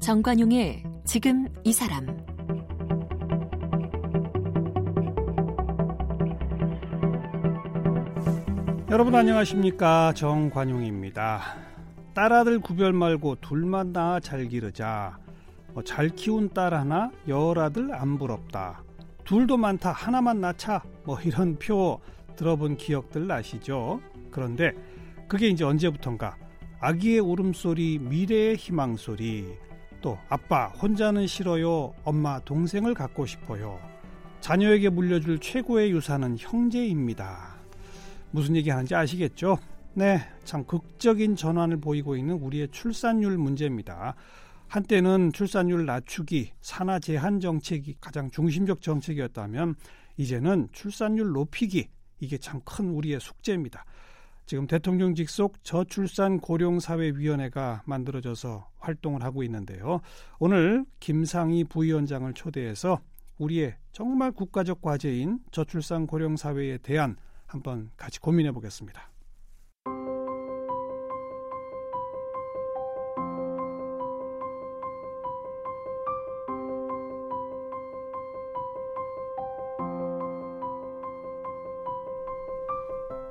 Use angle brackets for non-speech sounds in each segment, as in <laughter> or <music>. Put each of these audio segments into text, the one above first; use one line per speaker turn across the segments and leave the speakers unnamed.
정관용의 지금 이 사람
여러분 안녕하십니까 정관용입니다. 딸아들 구별 말고 둘만 낳아 잘 기르자. 뭐잘 키운 딸 하나 열 아들 안 부럽다. 둘도 많다 하나만 낳자. 뭐 이런 표 들어본 기억들 나시죠? 그런데 그게 이제 언제부턴가 아기의 울음소리, 미래의 희망소리, 또 아빠 혼자는 싫어요. 엄마 동생을 갖고 싶어요. 자녀에게 물려줄 최고의 유산은 형제입니다. 무슨 얘기 하는지 아시겠죠? 네, 참 극적인 전환을 보이고 있는 우리의 출산율 문제입니다. 한때는 출산율 낮추기, 산하 제한 정책이 가장 중심적 정책이었다면 이제는 출산율 높이기 이게 참 큰 우리의 숙제입니다. 지금 대통령 직속 저출산 고령사회위원회가 만들어져서 활동을 하고 있는데요. 오늘 김상희 부위원장을 초대해서 우리의 정말 국가적 과제인 저출산 고령사회에 대한 한번 같이 고민해 보겠습니다.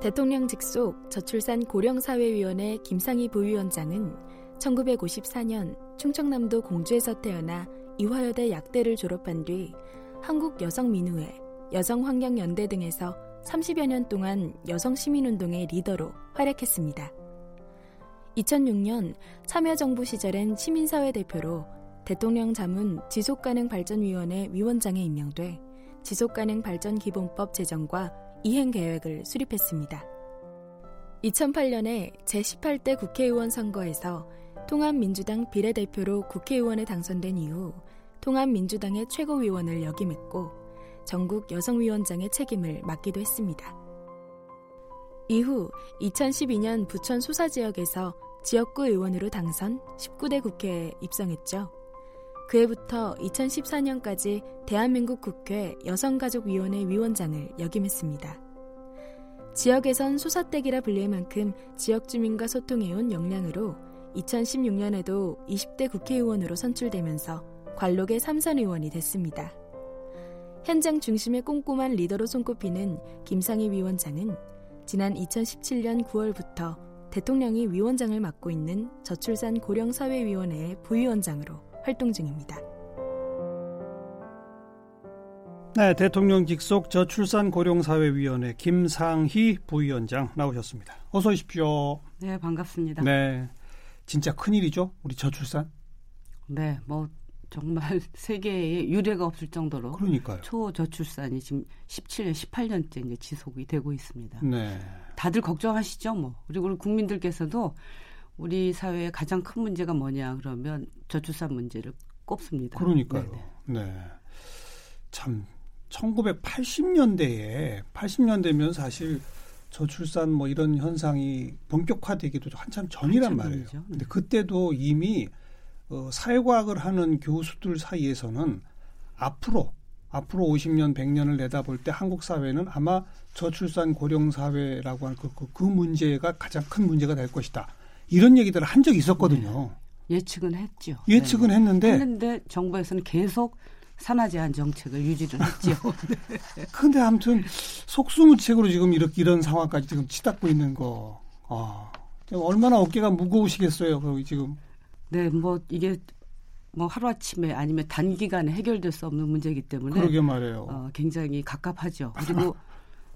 대통령 직속 저출산 고령사회위원회 김상희 부위원장은 1954년 충청남도 공주에서 태어나 이화여대 약대를 졸업한 뒤 한국여성민우회, 여성환경연대 등에서 30여 년 동안 여성시민운동의 리더로 활약했습니다. 2006년 참여정부 시절엔 시민사회 대표로 대통령 자문 지속가능발전위원회 위원장에 임명돼 지속가능발전기본법 제정과 이행 계획을 수립했습니다. 2008년에 제18대 국회의원 선거에서 통합민주당 비례대표로 국회의원에 당선된 이후 통합민주당의 최고위원을 역임했고 전국 여성위원장의 책임을 맡기도 했습니다. 이후 2012년 부천 소사 지역에서 지역구 의원으로 당선 19대 국회에 입성했죠. 그해부터 2014년까지 대한민국 국회 여성가족위원회 위원장을 역임했습니다. 지역에선 소사댁이라 불릴 만큼 지역 주민과 소통해온 역량으로 2016년에도 20대 국회의원으로 선출되면서 관록의 삼선 의원이 됐습니다. 현장 중심의 꼼꼼한 리더로 손꼽히는 김상희 위원장은 지난 2017년 9월부터 대통령이 위원장을 맡고 있는 저출산 고령사회위원회의 부위원장으로 활동 중입니다.
네, 대통령 직속 저출산 고령사회위원회 김상희 부위원장 나오셨습니다. 어서 오십시오.
네, 반갑습니다.
네, 진짜 큰일이죠, 우리 저출산.
네, 뭐 정말 <laughs> 세계에 유례가 없을 정도로
그러니까요.
초저출산이 지금 17년, 18년째 이제 지속이 되고 있습니다.
네.
다들 걱정하시죠, 뭐. 그리고 국민들께서도 우리 사회의 가장 큰 문제가 뭐냐 그러면 저출산 문제를 꼽습니다.
그러니까요. 네네. 네. 참 1980년대에 80년대면 사실 저출산 뭐 이런 현상이 본격화되기도 한참 전이란 말이에요. 전이죠. 근데 그때도 이미 어, 사회과학을 하는 교수들 사이에서는 앞으로 앞으로 50년, 100년을 내다볼 때 한국 사회는 아마 저출산 고령 사회라고 하는 그, 그, 그 문제가 가장 큰 문제가 될 것이다. 이런 얘기들을 한 적이 있었거든요.
네. 예측은 했죠.
예측은 네. 했는데
했는데 정부에서는 계속 산하 제한 정책을 유지를 했죠. <laughs>
근데 아무튼 속수무책으로 지금 이렇게 이런 상황까지 지금 치닫고 있는 거. 아, 얼마나 어깨가 무거우시겠어요. 그리고 지금.
네, 뭐 이게 뭐 하루아침에 아니면 단기간에 해결될 수 없는 문제이기 때문에
그러게 말해요.
어, 굉장히 갑갑하죠. 그리고 <laughs>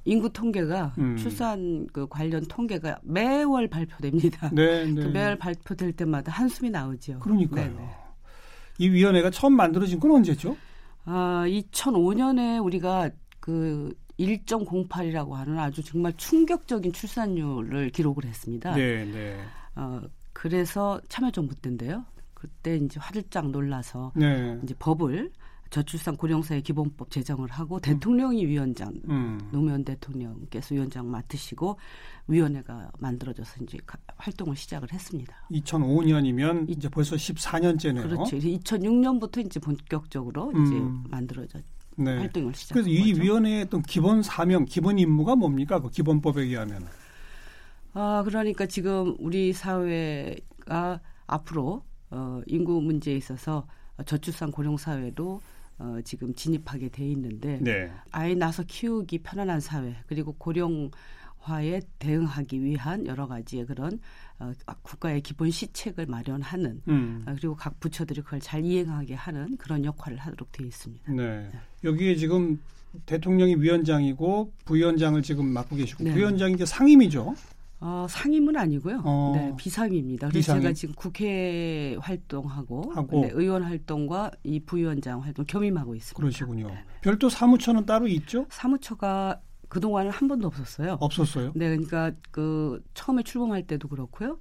인구 통계가 음. 출산 그 관련 통계가 매월 발표됩니다.
네, <laughs> 네. 그
매월 발표될 때마다 한숨이 나오죠.
그러니까요. 네네. 네. 이 위원회가 처음 만들어진 건 언제죠?
아, 2005년에 우리가 그 1.08이라고 하는 아주 정말 충격적인 출산율을 기록을 했습니다.
네, 네.
어, 그래서 참여정부 때인데요. 그때 이제 화들짝 놀라서
네.
이제 법을 저출산 고령사회 기본법 제정을 하고 대통령이 위원장 음. 노무현 대통령께서 위원장 맡으시고 위원회가 만들어져서 이제 활동을 시작을 했습니다.
2005년이면 이제 벌써 14년째네요.
그렇죠. 2006년부터 이제 본격적으로 음. 이제 만들어져 네. 활동을 시작.
그래서 이 거죠. 위원회의 어떤 기본 사명, 기본 임무가 뭡니까? 그 기본법에 의하면.
아 그러니까 지금 우리 사회가 앞으로 어, 인구 문제에 있어서 저출산 고령 사회로 어, 지금 진입하게 돼 있는데 네. 아이 낳아서 키우기 편안한 사회 그리고 고령 화에 대응하기 위한 여러 가지의 그런 어, 국가의 기본 시책을 마련하는 음. 어, 그리고 각 부처들이 그걸 잘 이행하게 하는 그런 역할을 하도록 되어 있습니다.
네. 네. 여기에 지금 대통령이 위원장이고 부위원장을 지금 맡고 계시고 네. 부위원장이 이제 상임이죠.
어, 상임은 아니고요. 어. 네, 비상입니다. 그래서 비상임? 제가 지금 국회 활동하고 하고. 네, 의원 활동과 이 부위원장 활동 겸임하고 있습니다.
그러시군요. 네. 별도 사무처는 따로 있죠?
사무처가 그동안은 한 번도 없었어요.
없었어요?
네, 그러니까 그 처음에 출범할 때도 그렇고요.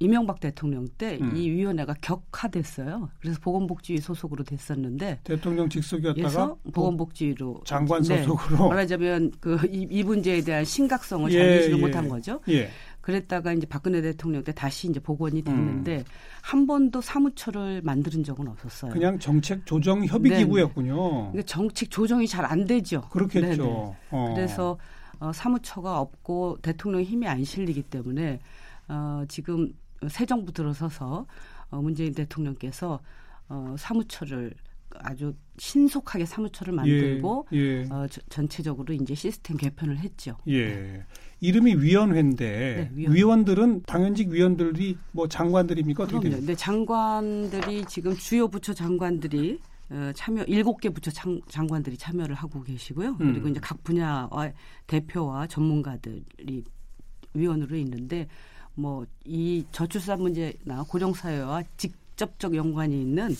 이명박 대통령 때이 음. 위원회가 격화됐어요. 그래서 보건복지위 소속으로 됐었는데
대통령 직속이었다가
보건복지위로
장관 네. 소속으로 네,
말하자면 그이 이 문제에 대한 심각성을 잘 예, 예. 못한 거죠. 예. 그랬다가 이제 박근혜 대통령 때 다시 이제 복원이 됐는데 음. 한 번도 사무처를 만드는 적은 없었어요.
그냥 정책 조정 협의 기구였군요.
그러니까 정책 조정이 잘 안 되죠.
그렇겠죠.
어. 그래서 어, 사무처가 없고 대통령 힘이 안 실리기 때문에 어, 지금 새 정부 들어서서 어, 문재인 대통령께서 어, 사무처를 아주 신속하게 사무처를 만들고 예, 예. 어, 저, 전체적으로 이제 시스템 개편을 했죠.
예. 이름이 위원회인데 네, 위원. 위원들은 당연직 위원들이 뭐 장관들입니까 어떻게?
네, 장관들이 지금 주요 부처 장관들이 어, 참여 일곱 개 부처 장, 장관들이 참여를 하고 계시고요. 음. 그리고 이제 각 분야와 대표와 전문가들이 위원으로 있는데 뭐 이 저출산 문제나 고령 사회와 직접적 연관이 있는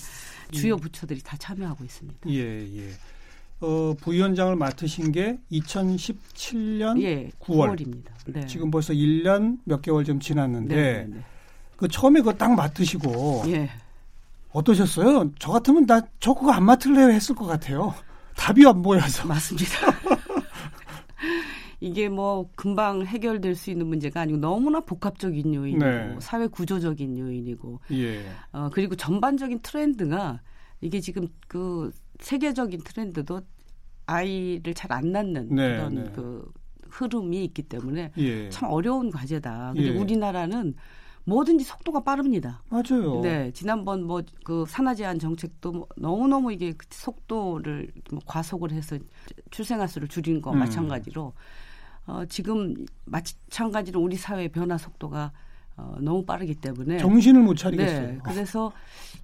주요 음. 부처들이 다 참여하고 있습니다.
예, 예. 어, 부위원장을 맡으신 게 2017년 예, 9월. 9월입니다. 네. 지금 벌써 1년 몇 개월 좀 지났는데 네, 네, 네. 그 처음에 그거 딱 맡으시고 예. 어떠셨어요? 저 같으면 나저 그거 안 맡을래요 했을 것 같아요. 답이 안 보여서.
맞습니다. <laughs> 이게 뭐 금방 해결될 수 있는 문제가 아니고 너무나 복합적인 요인이고 네. 사회 구조적인 요인이고 예. 어, 그리고 전반적인 트렌드가 이게 지금 그 세계적인 트렌드도 아이를 잘 안 낳는 네, 그런 네. 그 흐름이 있기 때문에 예. 참 어려운 과제다. 근데 예. 우리나라는 뭐든지 속도가 빠릅니다.
맞아요.
네, 지난번 뭐 그 산하 제한 정책도 뭐 너무 너무 이게 속도를 뭐 과속을 해서 출생아 수를 줄인 거 음. 마찬가지로 어, 지금 마찬가지로 우리 사회의 변화 속도가 어, 너무 빠르기 때문에
정신을 못 차리겠어요. 네,
그래서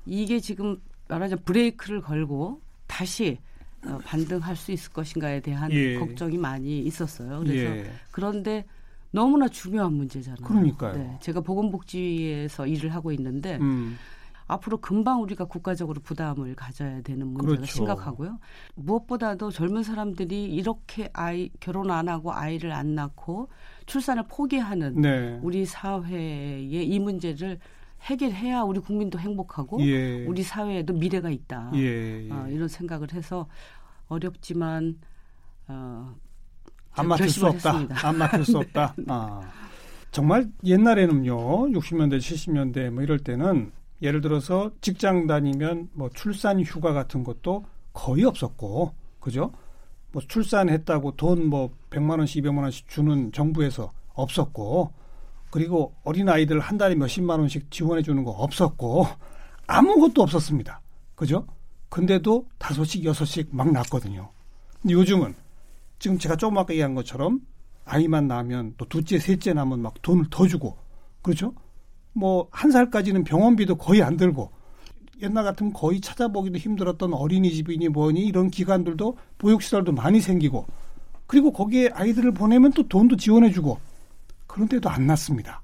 이게 지금 말하자면 브레이크를 걸고 다시 어, 반등할 수 있을 것인가에 대한 예. 걱정이 많이 있었어요. 그래서 예. 그런데 너무나 중요한 문제잖아요.
그러니까요. 네,
제가 보건복지에서 일을 하고 있는데 음. 앞으로 금방 우리가 국가적으로 부담을 가져야 되는 문제가 그렇죠. 심각하고요. 무엇보다도 젊은 사람들이 이렇게 아이 결혼 안 하고 아이를 안 낳고 출산을 포기하는 네. 우리 사회의 이 문제를 해결해야 우리 국민도 행복하고 예. 우리 사회에도 미래가 있다. 예, 예. 어, 이런 생각을 해서 어렵지만 어,
안 맡을 수 없다. 했습니다. 안 맡을 수 <laughs> 없다. 아. 정말 옛날에는요, 60년대, 70년대 뭐 이럴 때는 예를 들어서 직장 다니면 뭐 출산 휴가 같은 것도 거의 없었고, 그죠? 뭐 출산했다고 돈 뭐 100만 원씩 200만 원씩 주는 정부에서 없었고, 그리고 어린 아이들 한 달에 몇십만 원씩 지원해 주는 거 없었고, 아무것도 없었습니다. 그죠? 근데도 다섯씩 여섯씩 막 낳거든요. 근데 요즘은 지금 제가 조금 아까 얘기한 것처럼 아이만 낳으면 또 둘째, 셋째 낳으면 막 돈을 더 주고, 그렇죠? 뭐 한 살까지는 병원비도 거의 안 들고 옛날 같으면 거의 찾아보기도 힘들었던 어린이집이니 뭐니 이런 기관들도 보육시설도 많이 생기고 그리고 거기에 아이들을 보내면 또 돈도 지원해주고 그런데도 안 났습니다.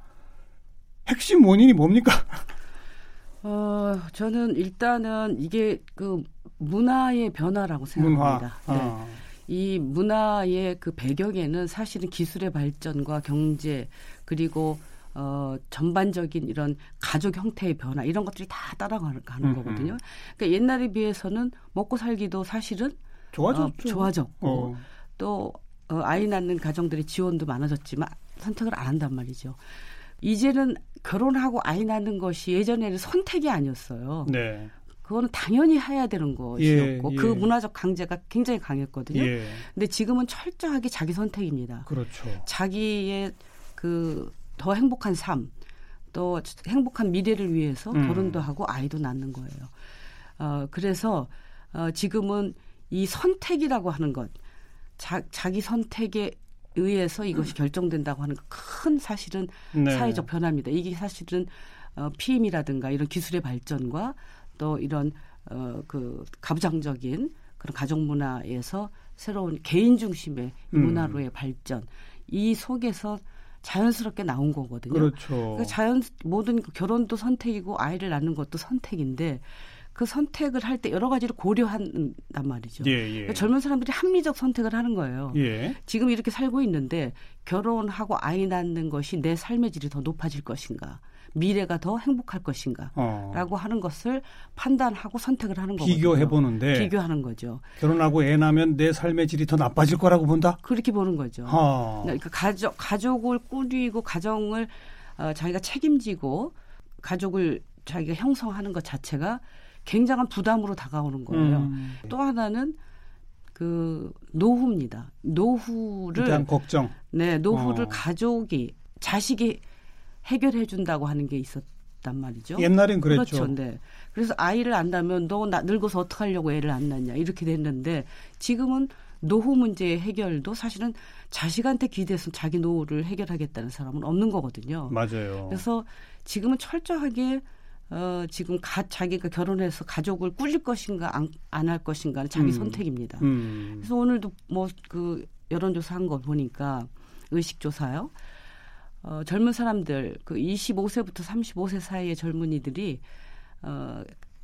핵심 원인이 뭡니까? <laughs>
어, 저는 일단은 이게 그 문화의 변화라고 생각합니다. 문화. 네. 아. 이 문화의 그 배경에는 사실은 기술의 발전과 경제 그리고 어, 전반적인 이런 가족 형태의 변화 이런 것들이 다 따라가는 가는 거거든요. 그러니까 옛날에 비해서는 먹고 살기도 사실은
좋아졌죠.
어, 좋아졌고 어. 또 어, 아이 낳는 가정들이 지원도 많아졌지만 선택을 안 한단 말이죠. 이제는 결혼하고 아이 낳는 것이 예전에는 선택이 아니었어요. 네. 그거는 당연히 해야 되는 것이었고 예, 그 예. 그 문화적 강제가 굉장히 강했거든요. 예. 근데 지금은 철저하게 자기 선택입니다.
그렇죠.
자기의 그 더 행복한 삶, 또 행복한 미래를 위해서 음. 결혼도 하고 아이도 낳는 거예요. 어 그래서 어 지금은 이 선택이라고 하는 것, 자, 자기 선택에 의해서 이것이 결정된다고 하는 큰 사실은 네. 사회적 변화입니다. 이게 사실은 어, PM이라든가 이런 기술의 발전과 또 이런 어, 그 가부장적인 그런 가정 문화에서 새로운 개인 중심의 음. 문화로의 발전 이 속에서 자연스럽게 나온 거거든요.
그렇죠.
그러니까 자연 모든 결혼도 선택이고 아이를 낳는 것도 선택인데 그 선택을 할 때 여러 가지를 고려한단 말이죠. 예, 예. 그러니까 젊은 사람들이 합리적 선택을 하는 거예요. 예. 지금 이렇게 살고 있는데 결혼하고 아이 낳는 것이 내 삶의 질이 더 높아질 것인가. 미래가 더 행복할 것인가라고 어. 하는 것을 판단하고 선택을 하는 거죠.
비교해 보는데
비교하는 거죠.
결혼하고 애 낳으면 내 삶의 질이 더 나빠질 거라고 본다.
그렇게 보는 거죠. 어. 그러니까 가족 가족을 꾸리고 가정을 어, 자기가 책임지고 가족을 자기가 형성하는 것 자체가 굉장한 부담으로 다가오는 거예요. 음. 또 하나는 그 노후입니다. 노후를
대한 걱정.
네, 노후를 어. 가족이 자식이 해결해 준다고 하는 게 있었단 말이죠.
옛날엔 그랬죠.
그렇죠. 네. 그래서 아이를 안 낳으면 너 나, 늙어서 어떻게 하려고 애를 안 낳냐 이렇게 됐는데 지금은 노후 문제 해결도 사실은 자식한테 기대서 자기 노후를 해결하겠다는 사람은 없는 거거든요.
맞아요.
그래서 지금은 철저하게 어, 지금 가, 자기가 결혼해서 가족을 꾸릴 것인가 안 할 것인가는 자기 음. 선택입니다. 음. 그래서 오늘도 뭐 그 여론조사 한 거 보니까 의식조사요. 어, 젊은 사람들 그 25세부터 35세 사이의 젊은이들이 어,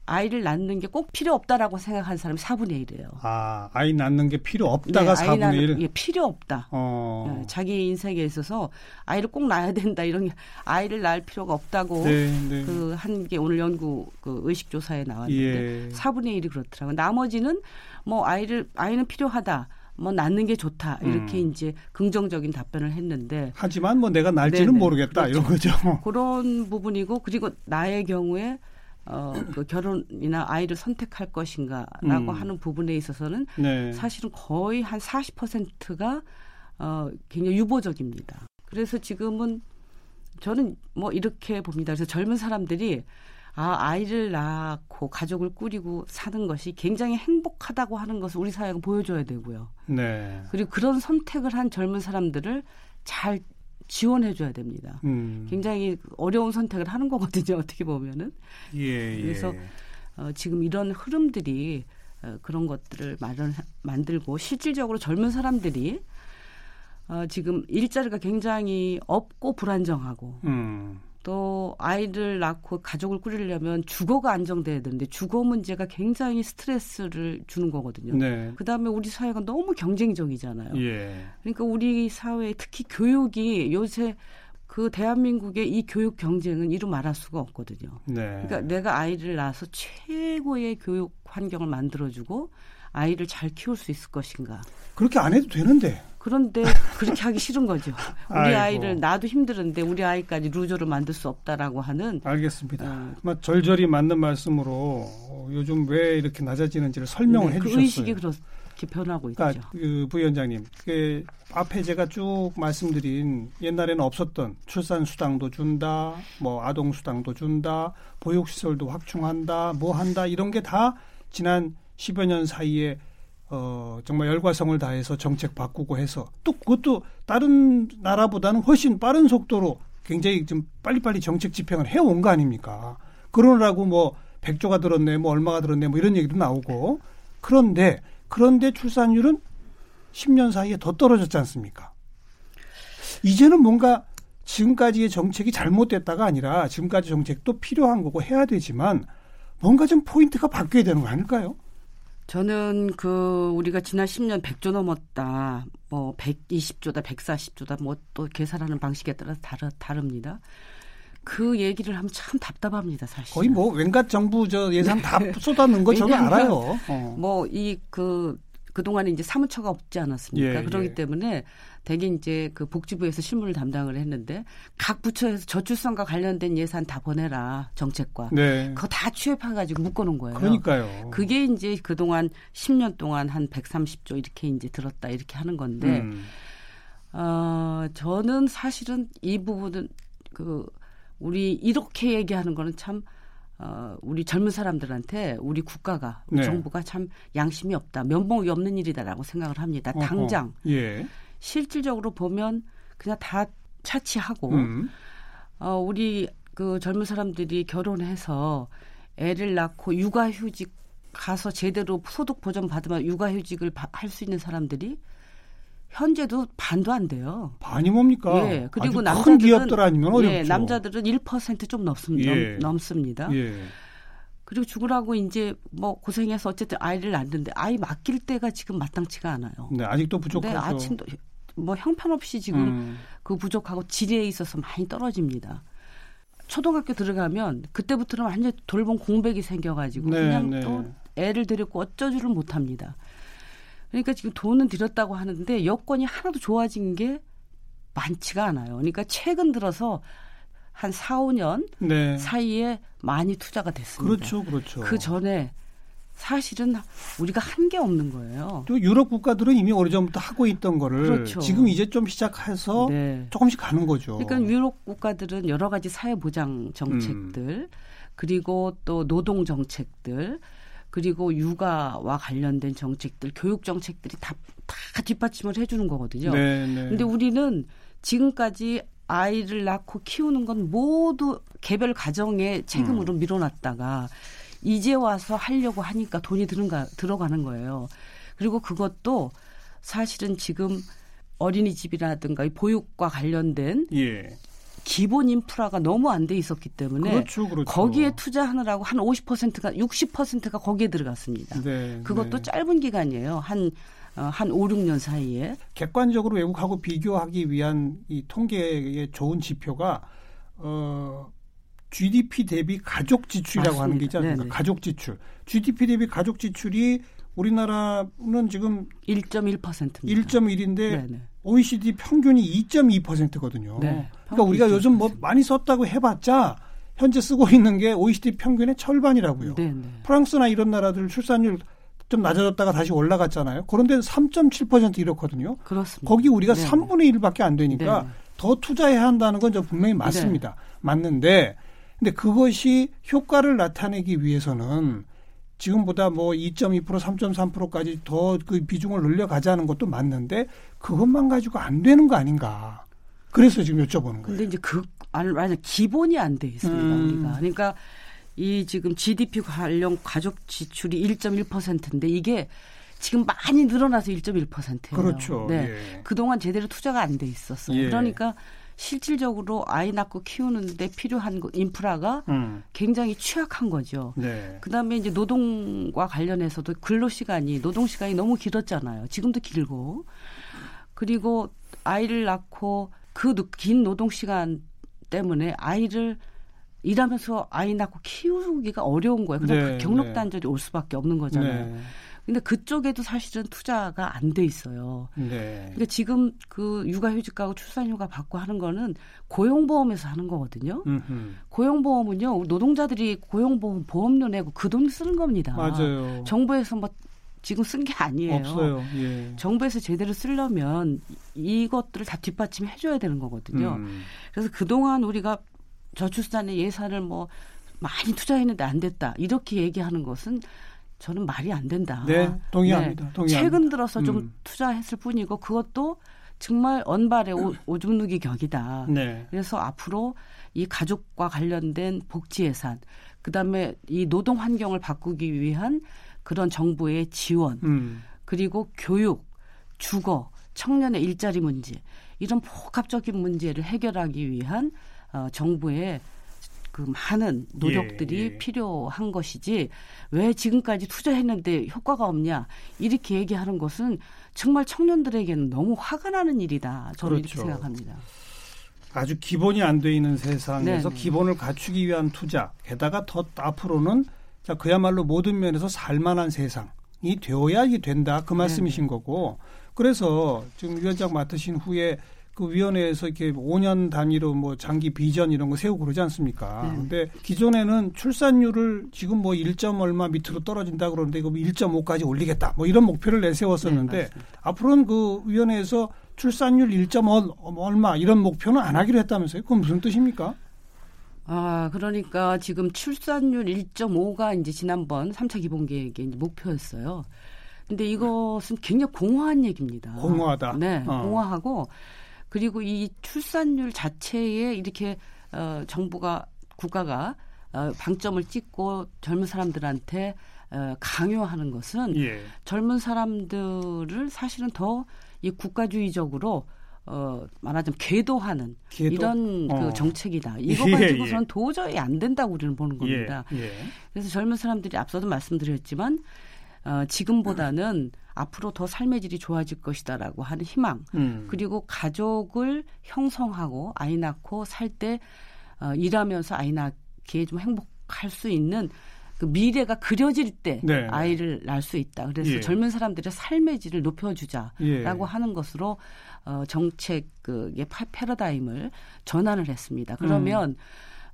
아이를 낳는 게 꼭 필요 없다라고 생각하는 사람이 4분의 1이에요.
아, 아이 낳는 게 필요 없다가 네, 4분의 1?
예, 필요 없다. 어. 네, 자기 인생에 있어서 아이를 꼭 낳아야 된다 이런 게 아이를 낳을 필요가 없다고 네, 네. 그한 게 오늘 연구 그 의식 조사에 나왔는데 예. 4분의 1이 그렇더라고요. 나머지는 뭐 아이를 아이는 필요하다. 뭐 낳는 게 좋다 이렇게 음. 이제 긍정적인 답변을 했는데
하지만 뭐 내가 날지는 네네. 모르겠다 그렇죠. 이런 거죠. <laughs>
그런 부분이고 그리고 나의 경우에 어, 그 결혼이나 아이를 선택할 것인가라고 음. 하는 부분에 있어서는 네. 사실은 거의 한 40%가 어, 굉장히 유보적입니다. 그래서 지금은 저는 뭐 이렇게 봅니다. 그래서 젊은 사람들이 아, 아이를 낳고 가족을 꾸리고 사는 것이 굉장히 행복하다고 하는 것을 우리 사회가 보여줘야 되고요. 네. 그리고 그런 선택을 한 젊은 사람들을 잘 지원해 줘야 됩니다. 음. 굉장히 어려운 선택을 하는 거거든요. 어떻게 보면은. 예, 예. 그래서 어, 지금 이런 흐름들이 어, 그런 것들을 마련 만들고 실질적으로 젊은 사람들이 어, 지금 일자리가 굉장히 없고 불안정하고 음. 또 아이를 낳고 가족을 꾸리려면 주거가 안정돼야 되는데 주거 문제가 굉장히 스트레스를 주는 거거든요. 네. 그다음에 우리 사회가 너무 경쟁적이잖아요. 예. 그러니까 우리 사회 특히 교육이 요새 그 대한민국의 이 교육 경쟁은 이루 말할 수가 없거든요. 네. 그러니까 내가 아이를 낳아서 최고의 교육 환경을 만들어주고 아이를 잘 키울 수 있을 것인가.
그렇게 안 해도 되는데.
그런데 그렇게 하기 싫은 거죠. 우리 아이고. 아이를 나도 힘들은데 우리 아이까지 루저를 만들 수 없다라고 하는.
알겠습니다. 어. 뭐 절절히 맞는 말씀으로 요즘 왜 이렇게 낮아지는지를 설명을 네, 해주셨어요. 그
의식이 그렇게 변하고
그러니까 있죠. 그 부위원장님, 그 앞에 제가 쭉 말씀드린 옛날에는 없었던 출산 수당도 준다, 뭐 아동 수당도 준다, 보육 시설도 확충한다, 뭐 한다 이런 게 다 지난 10여 년 사이에 어, 정말 열과성을 다해서 정책 바꾸고 해서 또 그것도 다른 나라보다는 훨씬 빠른 속도로 굉장히 좀 빨리빨리 정책 집행을 해온 거 아닙니까? 그러느라고 뭐 백조가 들었네, 뭐 얼마가 들었네, 뭐 이런 얘기도 나오고 그런데 그런데 출산율은 10년 사이에 더 떨어졌지 않습니까? 이제는 뭔가 지금까지의 정책이 잘못됐다가 아니라 지금까지 정책도 필요한 거고 해야 되지만 뭔가 좀 포인트가 바뀌어야 되는 거 아닐까요?
저는 그 우리가 지난 10년 100조 넘었다. 뭐 120조다, 140조다. 뭐 또 계산하는 방식에 따라서 다르, 다릅니다. 그 얘기를 하면 참 답답합니다, 사실.
거의 뭐 왠가 정부 저 예산 다 <laughs> 쏟아놓은 거 저는 알아요.
어. 뭐이 그 그동안에 이제 사무처가 없지 않았습니까? 예, 그렇기 예. 때문에 대개 이제 그 복지부에서 실무를 담당을 했는데 각 부처에서 저출산과 관련된 예산 다 보내라 정책과 네. 그거 다 취합해가지고 묶어놓은 거예요.
그러니까요.
그게 이제 그 동안 10년 동안 한 130조 이렇게 이제 들었다 이렇게 하는 건데 음. 어, 저는 사실은 이 부분은 그 우리 이렇게 얘기하는 거는 참 어, 우리 젊은 사람들한테 우리 국가가 우리 네. 정부가 참 양심이 없다 면목이 없는 일이다라고 생각을 합니다. 당장 예. 실질적으로 보면 그냥 다 차치하고 음. 어, 우리 그 젊은 사람들이 결혼해서 애를 낳고 육아휴직 가서 제대로 소득 보전 받으면 육아휴직을 할 수 있는 사람들이 현재도 반도 안 돼요.
반이 뭡니까?
예. 그리고 남자들은
기업들 아니면 어렵죠.
예, 남자들은 1%좀 넘습니다. 예. 넘습니다. 예. 그리고 죽으라고 이제 뭐 고생해서 어쨌든 아이를 낳는데 아이 맡길 때가 지금 마땅치가 않아요.
네, 아직도 부족하죠. 네,
아침도 뭐 형편없이 지금 음. 그 부족하고 질에 있어서 많이 떨어집니다. 초등학교 들어가면 그때부터는 완전 돌봄 공백이 생겨가지고 네, 그냥 네. 또 애를 데리고 어쩌지를 못합니다. 그러니까 지금 돈은 들였다고 하는데 여건이 하나도 좋아진 게 많지가 않아요. 그러니까 최근 들어서 한 4, 5년 네. 사이에 많이 투자가 됐습니다.
그렇죠, 그렇죠.
그 전에 사실은 우리가 한 게 없는 거예요.
또 유럽 국가들은 이미 오래전부터 하고 있던 거를 그렇죠. 지금 이제 좀 시작해서 네. 조금씩 가는 거죠.
그러니까 유럽 국가들은 여러 가지 사회 보장 정책들 음. 그리고 또 노동 정책들 그리고 육아와 관련된 정책들, 교육 정책들이 다, 다 뒷받침을 해주는 거거든요. 네, 네. 근데 우리는 지금까지 아이를 낳고 키우는 건 모두 개별 가정의 책임으로 음. 밀어놨다가 이제 와서 하려고 하니까 돈이 드는가, 들어가는 거예요. 그리고 그것도 사실은 지금 어린이집이라든가 보육과 관련된 예. 기본 인프라가 너무 안 돼 있었기 때문에
그렇죠, 그렇죠.
거기에 투자하느라고 한 50%가 60%가 거기에 들어갔습니다. 네, 그것도 네. 짧은 기간이에요. 한 어, 한 5, 6년 사이에
객관적으로 외국하고 비교하기 위한 이 통계의 좋은 지표가 어 GDP 대비 가족 지출이라고 맞습니다. 하는 게 있지 않습니까? 네네. 가족 지출. GDP 대비 가족 지출이 우리나라는 지금
1.1%입니다.
1.1인데 네네. OECD 평균이 2.2%거든요. 네, 그러니까 우리가 요즘 뭐 많이 썼다고 해봤자 현재 쓰고 있는 게 OECD 평균의 절반이라고요. 네, 네. 프랑스나 이런 나라들 출산율 좀 낮아졌다가 다시 올라갔잖아요. 그런데 3.7% 이렇거든요.
그렇습니다.
거기 우리가 네. 3분의 1밖에 안 되니까 네. 더 투자해야 한다는 건 분명히 맞습니다. 네. 맞는데 근데 그것이 효과를 나타내기 위해서는 지금보다 뭐 2.2% 3.3%까지 더 그 비중을 늘려가자는 것도 맞는데 그것만 가지고 안 되는 거 아닌가. 그래서 지금 여쭤보는 거예요.
근데 이제 그 아니 기본이 안 돼 있습니다. 음. 우리가. 그러니까 이 지금 GDP 관련 가족 지출이 1.1%인데 이게 지금 많이 늘어나서 1.1%예요.
그렇죠.
네. 예. 그동안 제대로 투자가 안 돼 있었어요. 예. 그러니까 실질적으로 아이 낳고 키우는데 필요한 인프라가 음. 굉장히 취약한 거죠. 네. 그다음에 이제 노동과 관련해서도 근로 시간이 노동 시간이 너무 길었잖아요. 지금도 길고 그리고 아이를 낳고 그 긴 노동 시간 때문에 아이를 일하면서 아이 낳고 키우기가 어려운 거예요. 그냥 네, 경력 네. 단절이 올 수밖에 없는 거잖아요. 네. 근데 그쪽에도 사실은 투자가 안 돼 있어요. 네. 그러니까 지금 그 육아휴직하고 출산휴가 받고 하는 거는 고용보험에서 하는 거거든요. 음흠. 고용보험은요 노동자들이 고용보험 보험료 내고 그 돈 쓰는 겁니다.
맞아요.
정부에서 뭐 지금 쓴 게 아니에요.
없어요. 예.
정부에서 제대로 쓰려면 이것들을 다 뒷받침해 줘야 되는 거거든요. 음. 그래서 그동안 우리가 저출산의 예산을 뭐 많이 투자했는데 안 됐다. 이렇게 얘기하는 것은 저는 말이 안 된다.
네, 동의합니다. 네. 동의합니다.
최근 들어서 좀 음. 투자했을 뿐이고 그것도 정말 언발의 오, <clears throat> 오줌 누기 격이다. 네. 그래서 앞으로 이 가족과 관련된 복지 예산, 그다음에 이 노동 환경을 바꾸기 위한 그런 정부의 지원, 음. 그리고 교육, 주거, 청년의 일자리 문제 이런 복합적인 문제를 해결하기 위한 어, 정부의 그 많은 노력들이 예, 예. 필요한 것이지 왜 지금까지 투자했는데 효과가 없냐 이렇게 얘기하는 것은 정말 청년들에게는 너무 화가 나는 일이다. 저는 그렇죠. 이렇게 생각합니다.
아주 기본이 안 돼 있는 세상에서 네네. 기본을 갖추기 위한 투자 게다가 더 앞으로는 자 그야말로 모든 면에서 살만한 세상 되어야 된다 그 말씀이신 네 거고 그래서 지금 위원장 맡으신 후에 그 위원회에서 이렇게 5년 단위로 뭐 장기 비전 이런 거 세우고 그러지 않습니까? 네. 근데 기존에는 출산율을 지금 뭐 1점 얼마 밑으로 떨어진다 그러는데 이거 1.5까지 뭐 올리겠다. 뭐 이런 목표를 내세웠었는데 네, 앞으로는 그 위원회에서 출산율 1.5 얼마 이런 목표는 안 하기로 했다면서요? 그건 무슨 뜻입니까?
아, 그러니까 지금 출산율 1.5가 이제 지난번 3차 기본계획의 목표였어요. 근데 이것은 굉장히 공허한 얘기입니다.
공허하다.
네, 어. 공허하고 그리고 이 출산율 자체에 이렇게 어, 정부가 국가가 어, 방점을 찍고 젊은 사람들한테 어, 강요하는 것은 예. 젊은 사람들을 사실은 더 이 국가주의적으로 어, 말하자면 궤도하는 궤도? 이런 그 어. 그 정책이다. <laughs> 이거 예, 가지고서는 예. 도저히 안 된다고 우리는 보는 겁니다. 예, 예. 그래서 젊은 사람들이 앞서도 말씀드렸지만 어, 지금보다는 음. 앞으로 더 삶의 질이 좋아질 것이다라고 하는 희망 음. 그리고 가족을 형성하고 아이 낳고 살 때 어, 일하면서 아이 낳기에 좀 행복할 수 있는 그 미래가 그려질 때 네. 아이를 낳을 수 있다. 그래서 예. 젊은 사람들의 삶의 질을 높여주자라고 예. 하는 것으로 어, 정책 그의 패러다임을 전환을 했습니다. 그러면 음.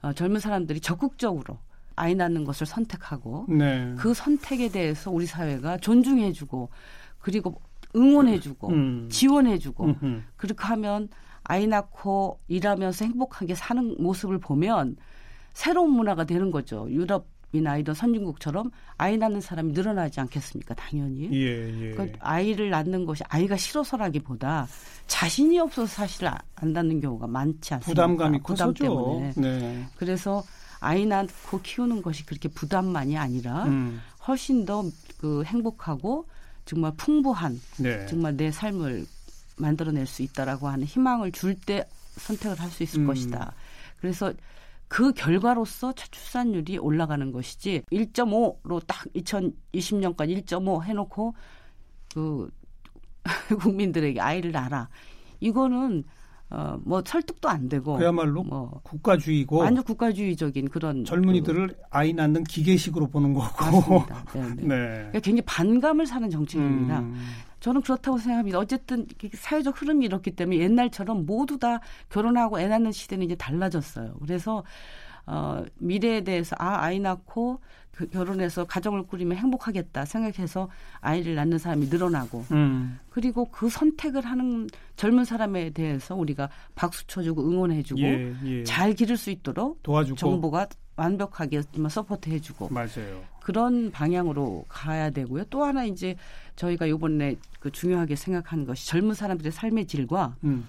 어, 젊은 사람들이 적극적으로 아이 낳는 것을 선택하고 네. 그 선택에 대해서 우리 사회가 존중해주고 그리고 응원해주고 음. 지원해주고 음흠. 그렇게 하면 아이 낳고 일하면서 행복하게 사는 모습을 보면 새로운 문화가 되는 거죠. 유럽이나 이런 선진국처럼 아이 낳는 사람이 늘어나지 않겠습니까? 당연히. 예, 예. 그러니까 아이를 낳는 것이 아이가 싫어서라기보다 자신이 없어서 사실 안 낳는 경우가 많지 않습니까?
부담감이 부담
커서죠. 때문에. 네. 그래서 아이 낳고 키우는 것이 그렇게 부담만이 아니라 음. 훨씬 더 그 행복하고 정말 풍부한 네. 정말 내 삶을 만들어낼 수 있다라고 하는 희망을 줄 때 선택을 할 수 있을 음. 것이다. 그래서 그 결과로서 출산율이 올라가는 것이지 1.5로 딱 2020년까지 1.5 해놓고 그 <laughs> 국민들에게 아이를 낳아라. 이거는 어, 뭐 설득도 안 되고
그야말로 뭐 국가주의고
완전 국가주의적인 그런
젊은이들을 그, 아이 낳는 기계식으로 보는 거고 맞습니다. 네, <laughs> 네.
네. 그러니까 굉장히 반감을 사는 정책입니다. 음. 저는 그렇다고 생각합니다. 어쨌든 사회적 흐름이 이렇기 때문에 옛날처럼 모두 다 결혼하고 애 낳는 시대는 이제 달라졌어요. 그래서 어, 미래에 대해서 아 아이 낳고 그 결혼해서 가정을 꾸리면 행복하겠다 생각해서 아이를 낳는 사람이 늘어나고 음. 그리고 그 선택을 하는 젊은 사람에 대해서 우리가 박수 쳐주고 응원해주고 예, 예. 잘 기를 수 있도록 도와주고 정부가 완벽하게 서포트해주고 맞아요. 그런 방향으로 가야 되고요. 또 하나 이제 저희가 이번에 그 중요하게 생각하는 것이 젊은 사람들의 삶의 질과 음.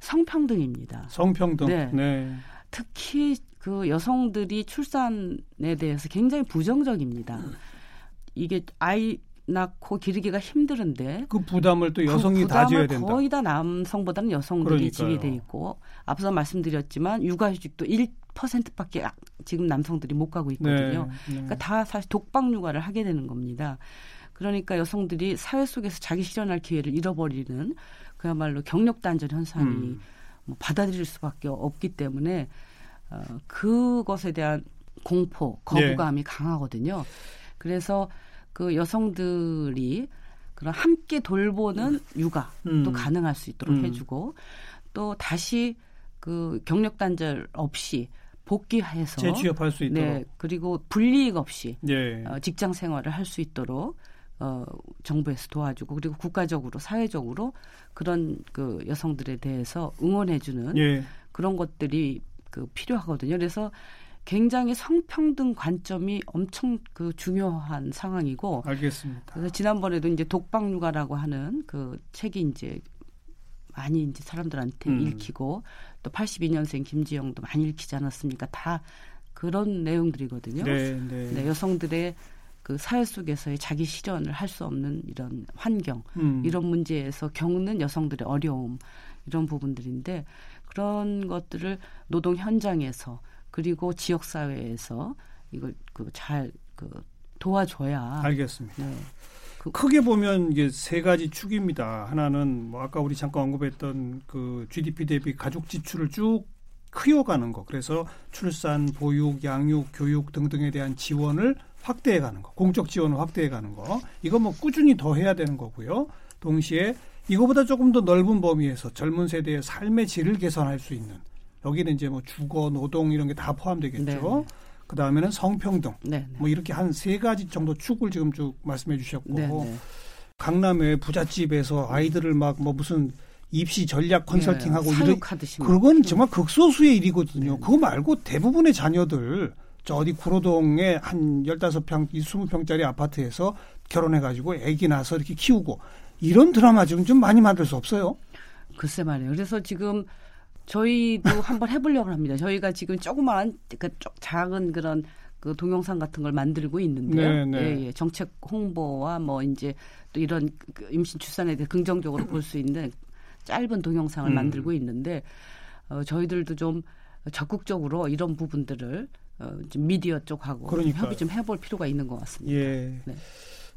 성평등입니다.
성평등. 네. 네.
특히 그 여성들이 출산에 대해서 굉장히 부정적입니다. 이게 아이 낳고 기르기가 힘들은데
그 부담을 또그 여성이
그
다 져야 된다.
거의 다 남성보다는 여성들이 지게 돼 있고 앞서 말씀드렸지만 육아휴직도 1%밖에 지금 남성들이 못 가고 있거든요. 네, 네. 그러니까 다 사실 독박 육아를 하게 되는 겁니다. 그러니까 여성들이 사회 속에서 자기 실현할 기회를 잃어버리는 그야말로 경력 단절 현상이 음. 뭐 받아들일 수밖에 없기 때문에 어, 그것에 대한 공포, 거부감이 네. 강하거든요. 그래서 그 여성들이 그런 함께 돌보는 육아도 음. 가능할 수 있도록 음. 해주고 또 다시 그 경력 단절 없이 복귀해서
재취업할 수 있도록
네 그리고 불이익 없이 네. 어, 직장 생활을 할 수 있도록 어, 정부에서 도와주고 그리고 국가적으로 사회적으로 그런 그 여성들에 대해서 응원해주는 예. 그런 것들이 그 필요하거든요. 그래서 굉장히 성평등 관점이 엄청 그 중요한 상황이고.
알겠습니다.
그래서 지난번에도 이제 독박육아라고 하는 그 책이 이제 많이 이제 사람들한테 음. 읽히고 또 82년생 김지영도 많이 읽히지 않았습니까? 다 그런 내용들이거든요. 네, 네. 네, 여성들의 그 사회 속에서의 자기 실현을 할 수 없는 이런 환경, 음. 이런 문제에서 겪는 여성들의 어려움 이런 부분들인데 그런 것들을 노동 현장에서 그리고 지역 사회에서 이걸 그 잘그 그 도와줘야
알겠습니다. 네. 그 크게 보면 이게 세 가지 축입니다. 하나는 뭐 아까 우리 잠깐 언급했던 그 GDP 대비 가족 지출을 쭉 크여가는 거. 그래서 출산, 보육, 양육, 교육 등등에 대한 지원을 확대해 가는 거. 공적 지원을 확대해 가는 거. 이거 뭐 꾸준히 더 해야 되는 거고요. 동시에 이거보다 조금 더 넓은 범위에서 젊은 세대의 삶의 질을 개선할 수 있는 여기는 이제 뭐 주거, 노동 이런 게 다 포함되겠죠. 네. 그 다음에는 성평등. 네, 네. 뭐 이렇게 한 세 가지 정도 축을 지금 쭉 말씀해 주셨고 네, 네. 강남의 부잣집에서 아이들을 막 뭐 무슨 입시 전략 컨설팅하고
네, 이런
그건 정말 극소수의 일이거든요. 네. 그거 말고 대부분의 자녀들 저 어디 구로동에 한 15평, 20평짜리 아파트에서 결혼해 가지고 아기 낳아서 이렇게 키우고 이런 드라마 지금 좀 많이 만들 수 없어요?
글쎄 말이에요. 그래서 지금 저희도 <laughs> 한번 해보려고 합니다. 저희가 지금 조그마한 그 작은 그런 그 동영상 같은 걸 만들고 있는데요. 네, 네. 예, 예. 정책 홍보와 뭐 이제 또 이런 그 임신 출산에 대해 긍정적으로 볼 수 있는 짧은 동영상을 음. 만들고 있는데 어, 저희들도 좀 적극적으로 이런 부분들을 어, 좀 미디어 쪽하고 그러니까요. 협의 좀 해볼 필요가 있는 것 같습니다. 예. 네.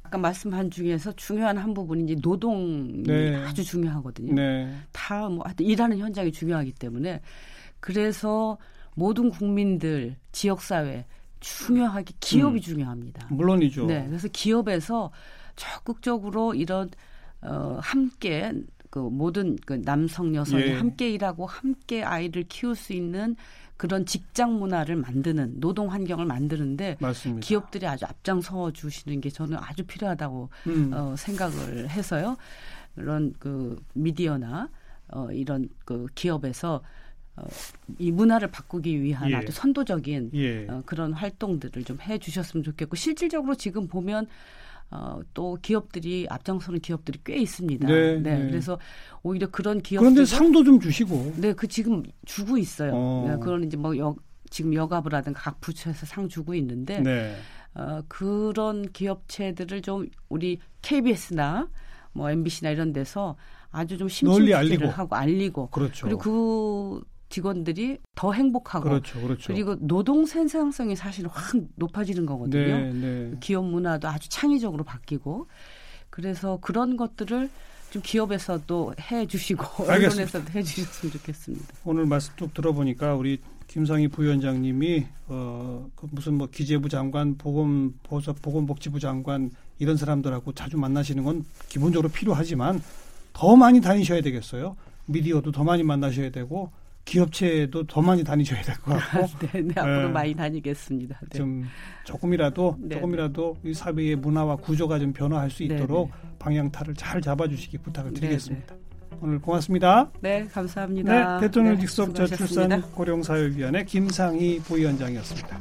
아까 말씀한 중에서 중요한 한 부분이 이제 노동이 네. 아주 중요하거든요. 네. 다뭐 하여튼 일하는 현장이 중요하기 때문에 그래서 모든 국민들 지역 사회 중요하게 기업이 음. 중요합니다.
물론이죠.
네. 그래서 기업에서 적극적으로 이런 어 함께 그 모든 그 남성 여성이 예. 함께 일하고 함께 아이를 키울 수 있는 그런 직장 문화를 만드는 노동 환경을 만드는데 맞습니다. 기업들이 아주 앞장서 주시는 게 저는 아주 필요하다고 음. 어, 생각을 해서요. 그런 그 미디어나 어, 이런 그 기업에서 어, 이 문화를 바꾸기 위한 예. 아주 선도적인 예. 어, 그런 활동들을 좀 해주셨으면 좋겠고 실질적으로 지금 보면 어, 또 기업들이 앞장서는 기업들이 꽤 있습니다. 네, 네. 네. 그래서 오히려 그런 기업들
그런데 상도 좀 주시고.
네, 그 지금 주고 있어요. 어. 네, 그런 이제 뭐 여, 지금 여가부 라든가 각 부처에서 상 주고 있는데 네. 어, 그런 기업체들을 좀 우리 KBS나 뭐 MBC나 이런 데서 아주 좀 심층기를 하고 알리고 그렇죠. 그리고 그 직원들이 더 행복하고 그렇죠, 그렇죠. 그리고 노동 생산성이 사실 확 높아지는 거거든요. 네, 네. 기업 문화도 아주 창의적으로 바뀌고 그래서 그런 것들을 좀 기업에서도 해주시고 <laughs> 언론에서도 해주셨으면 좋겠습니다.
오늘 말씀 쭉 들어보니까 우리 김상희 부위원장님이 어, 그 무슨 뭐 기재부 장관, 보건 보건복지부 장관 이런 사람들하고 자주 만나시는 건 기본적으로 필요하지만 더 많이 다니셔야 되겠어요. 미디어도 더 많이 만나셔야 되고 기업체도 더 많이 다니셔야 될 것 같고. <laughs>
네, 네, 앞으로 네. 많이 다니겠습니다.
네. 좀 조금이라도 네, 조금이라도 이 사회의 문화와 구조가 좀 변화할 수 네, 있도록 네. 방향타를 잘 잡아주시기 부탁을 드리겠습니다. 오늘 고맙습니다.
네, 감사합니다.
네, 대통령 직속 저출산 고령사회위원회 김상희 부위원장이었습니다.